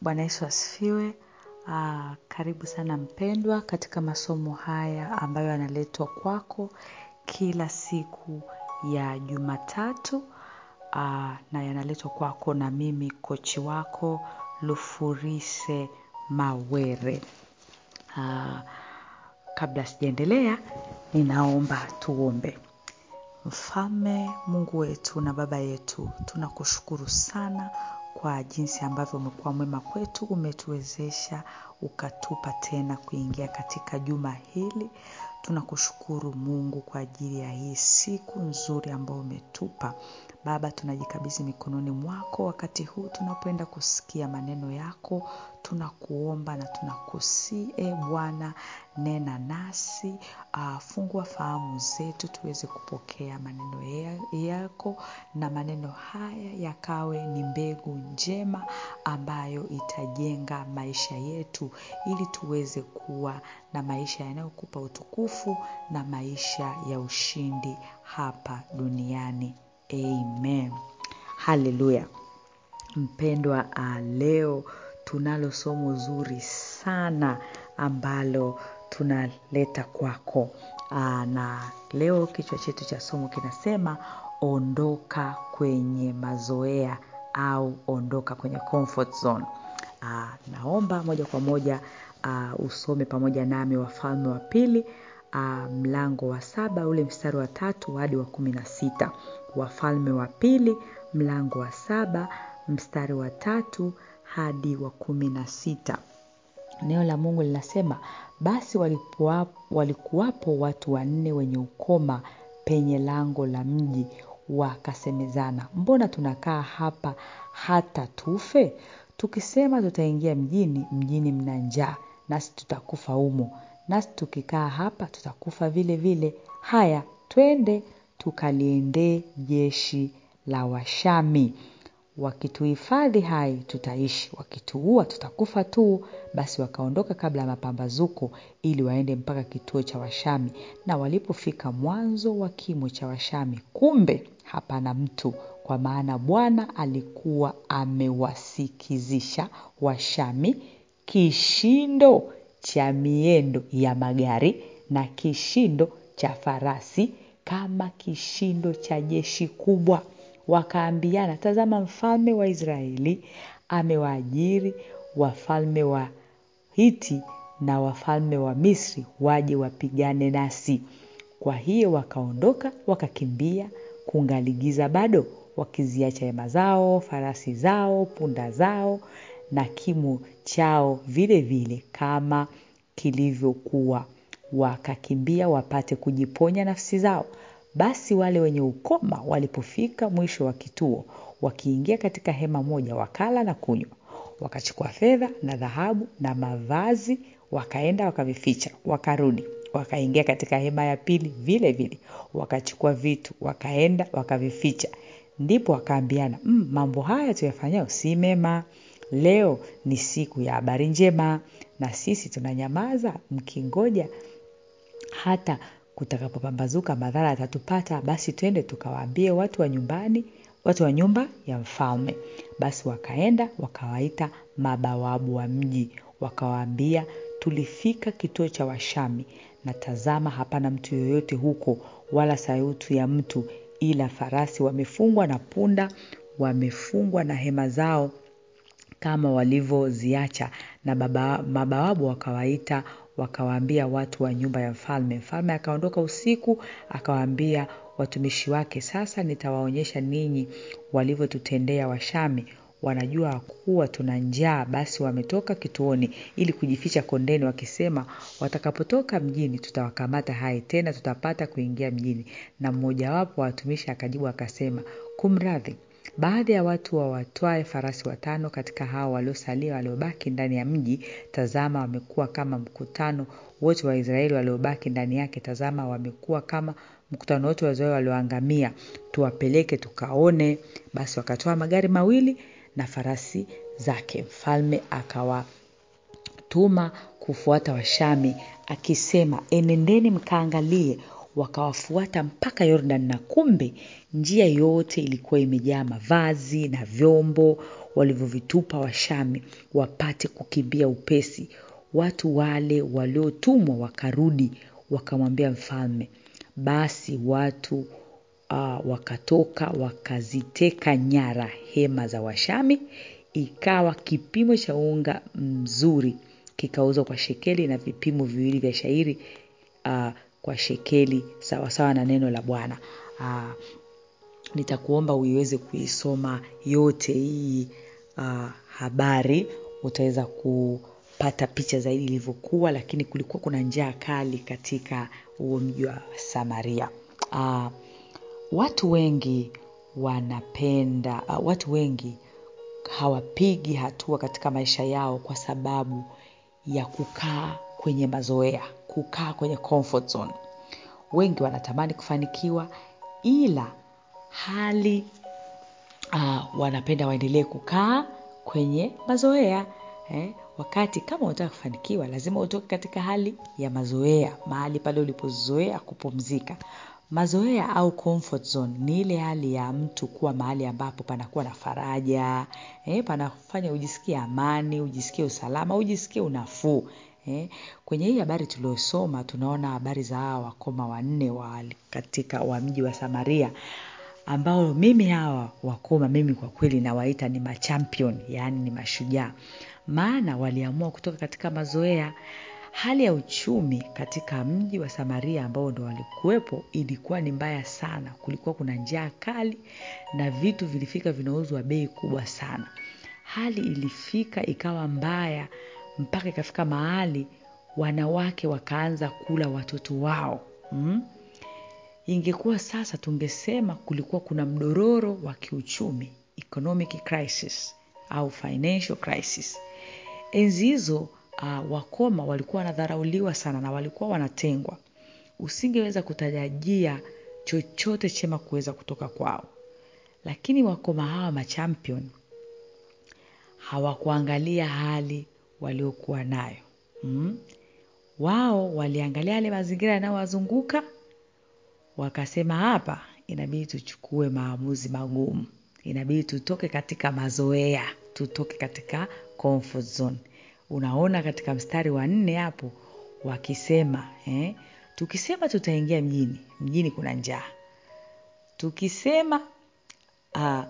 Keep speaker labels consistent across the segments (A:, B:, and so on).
A: Bwana Yesu asifiwe. Ah, karibu sana mpendwa katika masomo haya ambayo yanaletwa kwako kila siku ya Jumatatu ah, na yanaletwa kwako na mimi kochi wako Lufurise Mawere. Ah, kabla sijaendelea, ninaomba tuombe. Mfalme Mungu wetu na Baba yetu, tunakushukuru sana kwa jinsi ambavyo umekuwa mwema kwetu, umetuwezesha ukatupa tena kuingia katika juma hili. Tunakushukuru Mungu kwa ajili ya hii siku nzuri ambayo umetupa. Baba, tunajikabidhi mikononi mwako wakati huu tunapoenda kusikia maneno yako. Tunakuomba na tunakusii, e Bwana, nena nasi, uh, fungua fahamu zetu tuweze kupokea maneno yako, na maneno haya yakawe ni mbegu njema ambayo itajenga maisha yetu, ili tuweze kuwa na maisha yanayokupa utukufu na maisha ya ushindi hapa duniani. Amen. Haleluya. Mpendwa, uh, leo tunalo somo zuri sana ambalo tunaleta kwako. Aa, na leo kichwa chetu cha somo kinasema ondoka kwenye mazoea au ondoka kwenye comfort zone. Aa, naomba moja kwa moja uh, usome pamoja nami Wafalme wa Pili uh, mlango wa saba ule mstari wa tatu hadi wa kumi na sita. Wafalme wa Pili mlango wa saba mstari wa tatu hadi wa kumi na sita. Neno la Mungu linasema basi walikuwapo watu wanne wenye ukoma penye lango la mji, wakasemezana, mbona tunakaa hapa hata tufe? Tukisema tutaingia mjini, mjini mna njaa, nasi tutakufa humo, nasi tukikaa hapa tutakufa vile vile. Haya, twende tukaliendee jeshi la Washami wakituhifadhi hai tutaishi, wakituua tutakufa tu. Basi wakaondoka kabla ya mapambazuko, ili waende mpaka kituo cha Washami. Na walipofika mwanzo wa kimo cha Washami, kumbe hapana mtu, kwa maana Bwana alikuwa amewasikizisha Washami kishindo cha miendo ya magari na kishindo cha farasi, kama kishindo cha jeshi kubwa wakaambiana, tazama, mfalme wa Israeli amewaajiri wafalme wa Hiti na wafalme wa Misri waje wapigane nasi. Kwa hiyo wakaondoka wakakimbia, kungali giza bado, wakiziacha hema zao, farasi zao, punda zao na kimo chao vile vile kama kilivyokuwa, wakakimbia wapate kujiponya nafsi zao. Basi wale wenye ukoma walipofika mwisho wa kituo, wakiingia katika hema moja, wakala na kunywa, wakachukua fedha na dhahabu na mavazi, wakaenda wakavificha, wakarudi wakaingia katika hema ya pili vile vile, wakachukua vitu, wakaenda wakavificha. Ndipo wakaambiana, mm, mambo haya tuyafanyayo si mema. Leo ni siku ya habari njema, na sisi tunanyamaza mkingoja hata kutakapopambazuka madhara yatatupata, basi twende tukawaambie watu wa nyumbani, watu wa nyumba ya mfalme. Basi wakaenda wakawaita mabawabu wa mji, wakawaambia, tulifika kituo cha Washami, na tazama, hapana mtu yoyote huko, wala sauti ya mtu, ila farasi wamefungwa na punda wamefungwa na hema zao kama walivyoziacha. Na baba, mabawabu wakawaita wakawaambia watu wa nyumba ya mfalme. Mfalme akaondoka usiku akawaambia watumishi wake, sasa nitawaonyesha ninyi walivyotutendea Washami. Wanajua kuwa tuna njaa, basi wametoka kituoni ili kujificha kondeni, wakisema, watakapotoka mjini tutawakamata hai, tena tutapata kuingia mjini. Na mmojawapo wa watumishi akajibu akasema, kumradhi baadhi ya watu wawatwae farasi watano katika hao waliosalia waliobaki ndani ya mji, tazama, wamekuwa kama mkutano. Wote wa Israeli waliobaki ndani yake, tazama, wamekuwa kama mkutano. Wote wa walioangamia, tuwapeleke tukaone. Basi wakatoa magari mawili na farasi zake. Mfalme akawatuma kufuata Washami akisema, enendeni mkaangalie wakawafuata mpaka Yordan, na kumbe njia yote ilikuwa imejaa mavazi na vyombo walivyovitupa Washami wapate kukimbia upesi. Watu wale waliotumwa wakarudi wakamwambia mfalme. Basi watu uh, wakatoka wakaziteka nyara hema za Washami, ikawa kipimo cha unga mzuri kikauzwa kwa shekeli na vipimo viwili vya shairi uh, kwa shekeli sawasawa na neno la Bwana. Uh, nitakuomba uiweze kuisoma yote hii uh, habari, utaweza kupata picha zaidi ilivyokuwa, lakini kulikuwa kuna njaa kali katika huo mji wa Samaria. Uh, watu wengi wanapenda uh, watu wengi hawapigi hatua katika maisha yao kwa sababu ya kukaa kwenye mazoea, kukaa kwenye comfort zone. Wengi wanatamani kufanikiwa ila hali uh, wanapenda waendelee kukaa kwenye mazoea eh, wakati kama unataka kufanikiwa lazima utoke katika hali ya mazoea, mahali pale ulipozoea kupumzika. Mazoea au comfort zone ni ile hali ya mtu kuwa mahali ambapo panakuwa na faraja, eh, panafanya ujisikie amani, ujisikie usalama, ujisikie unafuu. Eh, kwenye hii habari tuliosoma tunaona habari za hawa wakoma wanne wa katika wa mji wa Samaria ambao mimi hawa wakoma mimi kwa kweli nawaita ni machampion, yaani ni mashujaa. Maana waliamua kutoka katika mazoea. Hali ya uchumi katika mji wa Samaria ambao ndo walikuwepo ilikuwa ni mbaya sana. Kulikuwa kuna njaa kali na vitu vilifika vinauzwa bei kubwa sana. Hali ilifika ikawa mbaya mpaka ikafika mahali wanawake wakaanza kula watoto wao mm? Ingekuwa sasa tungesema kulikuwa kuna mdororo wa kiuchumi, economic crisis au financial crisis. Enzi hizo uh, wakoma walikuwa wanadharauliwa sana na walikuwa wanatengwa. Usingeweza kutarajia chochote chema kuweza kutoka kwao, lakini wakoma hawa machampion hawakuangalia hali waliokuwa nayo mm? Wao waliangalia yale mazingira yanayowazunguka wakasema, hapa inabidi tuchukue maamuzi magumu, inabidi tutoke katika mazoea, tutoke katika comfort zone. Unaona katika mstari wa nne hapo wakisema eh, tukisema tutaingia mjini, mjini kuna njaa, tukisema uh,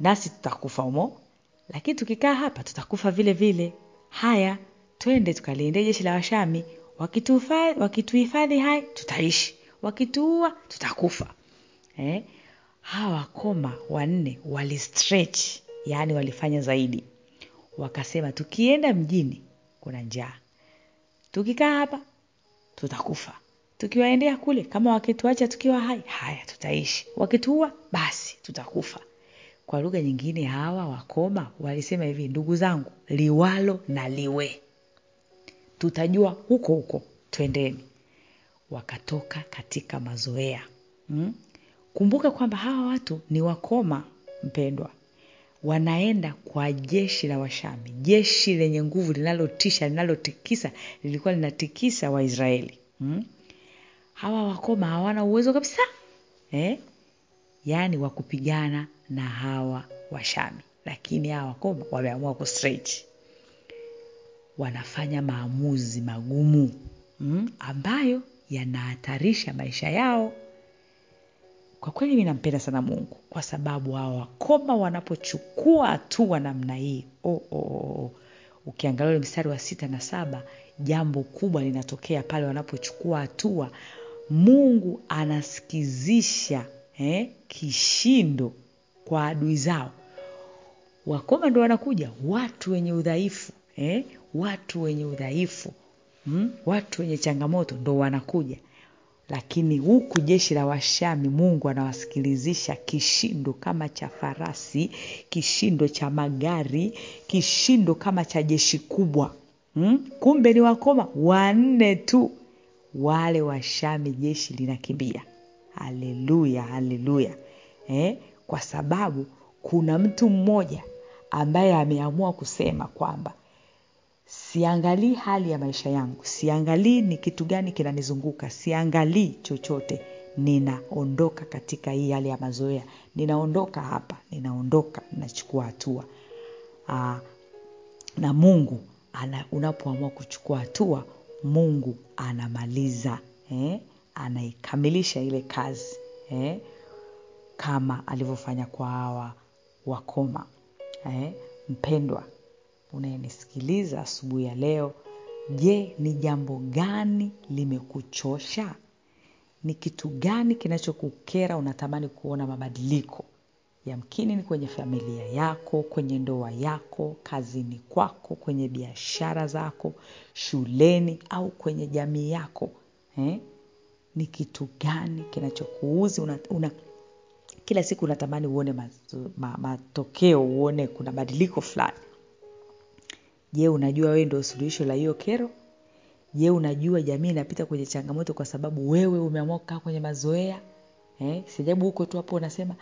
A: nasi tutakufa humo, lakini tukikaa hapa tutakufa vile vile. Haya, twende tukalinde jeshi la Washami, wakituhifadhi hai tutaishi, wakituua tutakufa. Eh, hawa wakoma wanne wali stretch, yaani walifanya zaidi, wakasema tukienda mjini kuna njaa, tukikaa hapa tutakufa, tukiwaendea kule, kama wakituacha tukiwa hai, haya tutaishi, wakituua basi tutakufa. Kwa lugha nyingine, hawa wakoma walisema hivi, ndugu zangu, liwalo na liwe, tutajua huko huko, twendeni. Wakatoka katika mazoea hmm? Kumbuka kwamba hawa watu ni wakoma, mpendwa, wanaenda kwa jeshi la Washami, jeshi lenye nguvu, linalotisha, linalotikisa, lilikuwa linatikisa Waisraeli hmm? Hawa wakoma hawana uwezo kabisa eh? Yaani wa kupigana na hawa Washami, lakini hawa wakoma wameamua kustretch, wanafanya maamuzi magumu mm, ambayo yanahatarisha maisha yao. Kwa kweli mimi nampenda sana Mungu kwa sababu hawa wakoma wanapochukua hatua namna hii oh, oh, oh. Ukiangalia mstari wa sita na saba, jambo kubwa linatokea pale wanapochukua hatua. Mungu anasikizisha eh, kishindo kwa adui zao. Wakoma ndo wanakuja, watu wenye udhaifu eh, watu wenye udhaifu mm, watu wenye changamoto ndo wanakuja, lakini huku jeshi la Washami Mungu anawasikilizisha kishindo kama cha farasi, kishindo cha magari, kishindo kama cha jeshi kubwa hmm? Kumbe ni wakoma wanne tu, wale Washami jeshi linakimbia. Haleluya, haleluya eh, kwa sababu kuna mtu mmoja ambaye ameamua kusema kwamba siangalii hali ya maisha yangu, siangalii ni kitu gani kinanizunguka, siangalii chochote, ninaondoka katika hii hali ya mazoea, ninaondoka hapa, ninaondoka, ninachukua hatua. aa, na mungu unapoamua kuchukua hatua mungu anamaliza eh? Anaikamilisha ile kazi eh? kama alivyofanya kwa hawa wakoma eh? mpendwa unayenisikiliza asubuhi ya leo je ni jambo gani limekuchosha ni kitu gani kinachokukera unatamani kuona mabadiliko yamkini ni kwenye familia yako kwenye ndoa yako kazini kwako kwenye biashara zako shuleni au kwenye jamii yako eh? Ni kitu gani kinachokuuzi? Una, una, kila siku unatamani uone mazo, ma, matokeo uone kuna badiliko fulani. Je unajua wewe ndio suluhisho la hiyo kero? Je unajua jamii inapita kwenye changamoto kwa sababu wewe umeamua kukaa kwenye mazoea? Eh? sijabu huko tu hapo unasema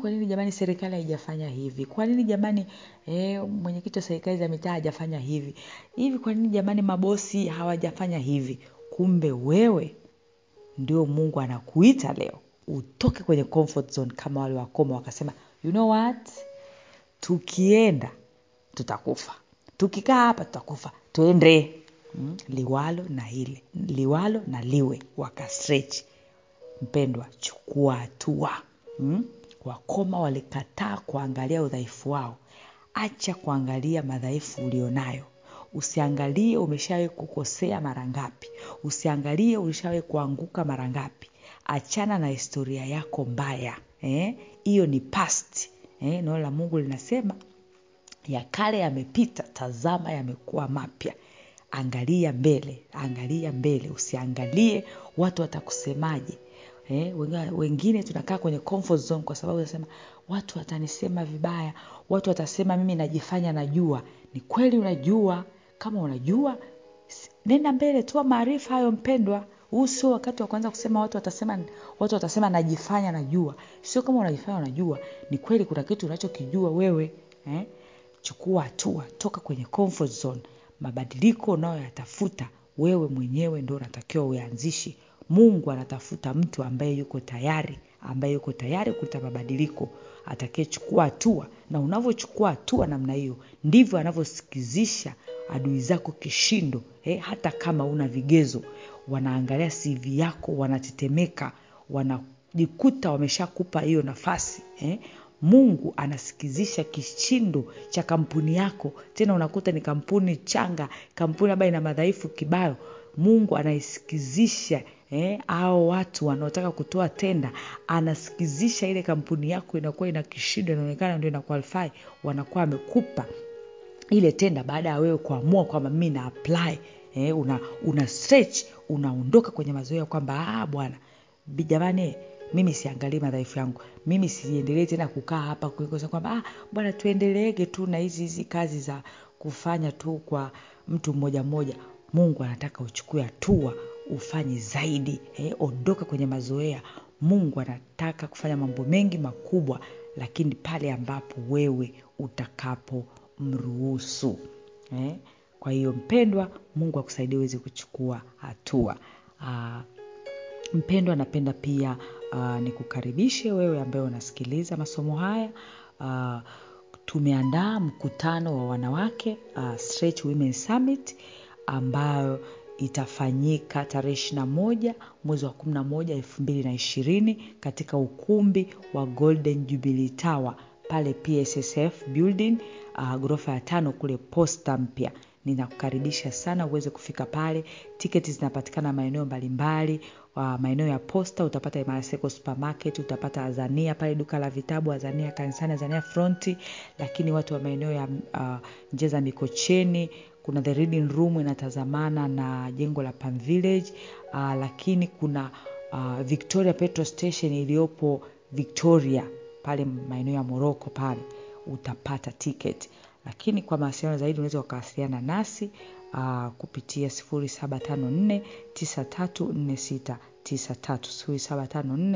A: kwa nini jamani serikali haijafanya hivi? Kwa nini jamani eh, mwenyekiti wa serikali za mitaa hajafanya hivi? Hivi kwa nini jamani mabosi hawajafanya hivi? Kumbe wewe ndio mungu anakuita leo. Utoke kwenye comfort zone kama wale wakoma wakasema you know what? Tukienda tutakufa. Tukikaa hapa tutakufa. Tuende. Mm, liwalo na ile liwalo na liwe. Wakastretch. Mpendwa chukua hatua. Mm? wakoma walikataa kuangalia udhaifu wao. Acha kuangalia madhaifu ulionayo usiangalie umeshawahi kukosea mara ngapi. Usiangalie ulishawahi kuanguka mara ngapi. Achana na historia yako mbaya hiyo eh? ni past eh? neno la mungu linasema ya kale yamepita tazama yamekuwa mapya. Angalia mbele angalia mbele. Usiangalie watu watakusemaje eh, wengine tunakaa kwenye comfort zone kwa sababu nasema watu watanisema vibaya watu watasema mimi najifanya najua. Ni kweli unajua kama unajua nenda mbele toa maarifa hayo mpendwa. Huu sio wakati wa kuanza kusema watu watasema watu watasema najifanya najua. Sio kama unajifanya unajua ni kweli kuna kitu unachokijua wewe eh? chukua hatua toka kwenye comfort zone. Mabadiliko unayoyatafuta wewe mwenyewe ndo unatakiwa uyaanzishi mungu anatafuta mtu ambaye yuko tayari ambaye yuko tayari kuleta mabadiliko. Atakayechukua hatua na unavyochukua hatua namna hiyo ndivyo anavyosikizisha adui zako kishindo eh, hata kama una vigezo wanaangalia cv yako wanatetemeka wanajikuta wameshakupa hiyo nafasi eh. mungu anasikizisha kishindo cha kampuni yako. Tena unakuta ni kampuni changa kampuni ambayo ina madhaifu kibayo mungu anaisikizisha eh, au watu wanaotaka kutoa tenda anasikizisha ile kampuni yako inakuwa ina kishindo inaonekana ndio ina wanakuwa wamekupa ile tenda baada ya wewe kuamua kwamba mimi na apply eh, una, una stretch unaondoka kwenye mazoea kwamba ah, bwana jamani mimi siangalii madhaifu yangu. Mimi siendelee tena kukaa hapa kuikosa kwamba ah, bwana tuendeleege tu na hizi hizi kazi za kufanya tu kwa mtu mmoja mmoja. Mungu anataka uchukue hatua ufanye zaidi eh, ondoka kwenye mazoea. Mungu anataka kufanya mambo mengi makubwa lakini pale ambapo wewe utakapomruhusu eh? kwa hiyo mpendwa mungu akusaidia uweze kuchukua hatua. Uh, mpendwa napenda pia uh, nikukaribishe wewe ambaye unasikiliza masomo haya. Uh, tumeandaa mkutano wa wanawake uh, Stretch Women Summit ambayo itafanyika tarehe ishirina moja mwezi wa kumi na moja elfu mbili na ishirini katika ukumbi wa Golden Jubilee Tower pale PSSF building uh, ghorofa ya tano kule posta mpya. Ninakukaribisha sana uweze kufika pale. Tiketi zinapatikana maeneo mbalimbali. Uh, maeneo ya posta utapata Imaraseko supermarket utapata azania pale duka la vitabu azania kanisani azania fronti. Lakini watu wa maeneo ya uh, njeza mikocheni kuna the reading room inatazamana na jengo la pan Village. Uh, lakini kuna uh, Victoria petro Station iliyopo Victoria pale maeneo ya Moroko pale utapata tiketi lakini kwa mawasiliano zaidi unaweza ukawasiliana nasi uh, kupitia 0754 9346 93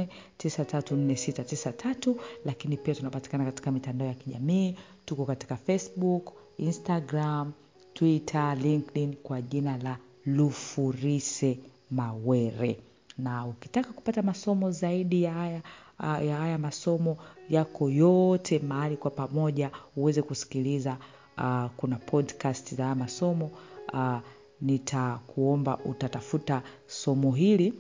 A: 0754 lakini pia tunapatikana katika mitandao ya kijamii. Tuko katika facebook instagram twitter linkedin kwa jina la lufurise mawere. Na ukitaka kupata masomo zaidi ya haya ya haya masomo yako yote mahali kwa pamoja uweze kusikiliza uh, kuna podcast za haya masomo uh, nitakuomba utatafuta somo hili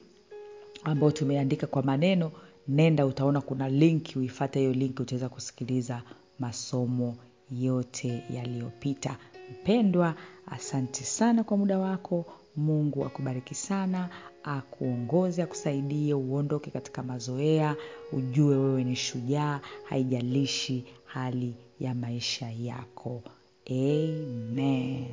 A: ambayo tumeandika kwa maneno. Nenda utaona kuna linki uifate hiyo linki utaweza kusikiliza masomo yote yaliyopita. Mpendwa asante sana kwa muda wako mungu akubariki sana akuongoze akusaidie uondoke katika mazoea ujue wewe ni shujaa haijalishi hali ya maisha yako. Amen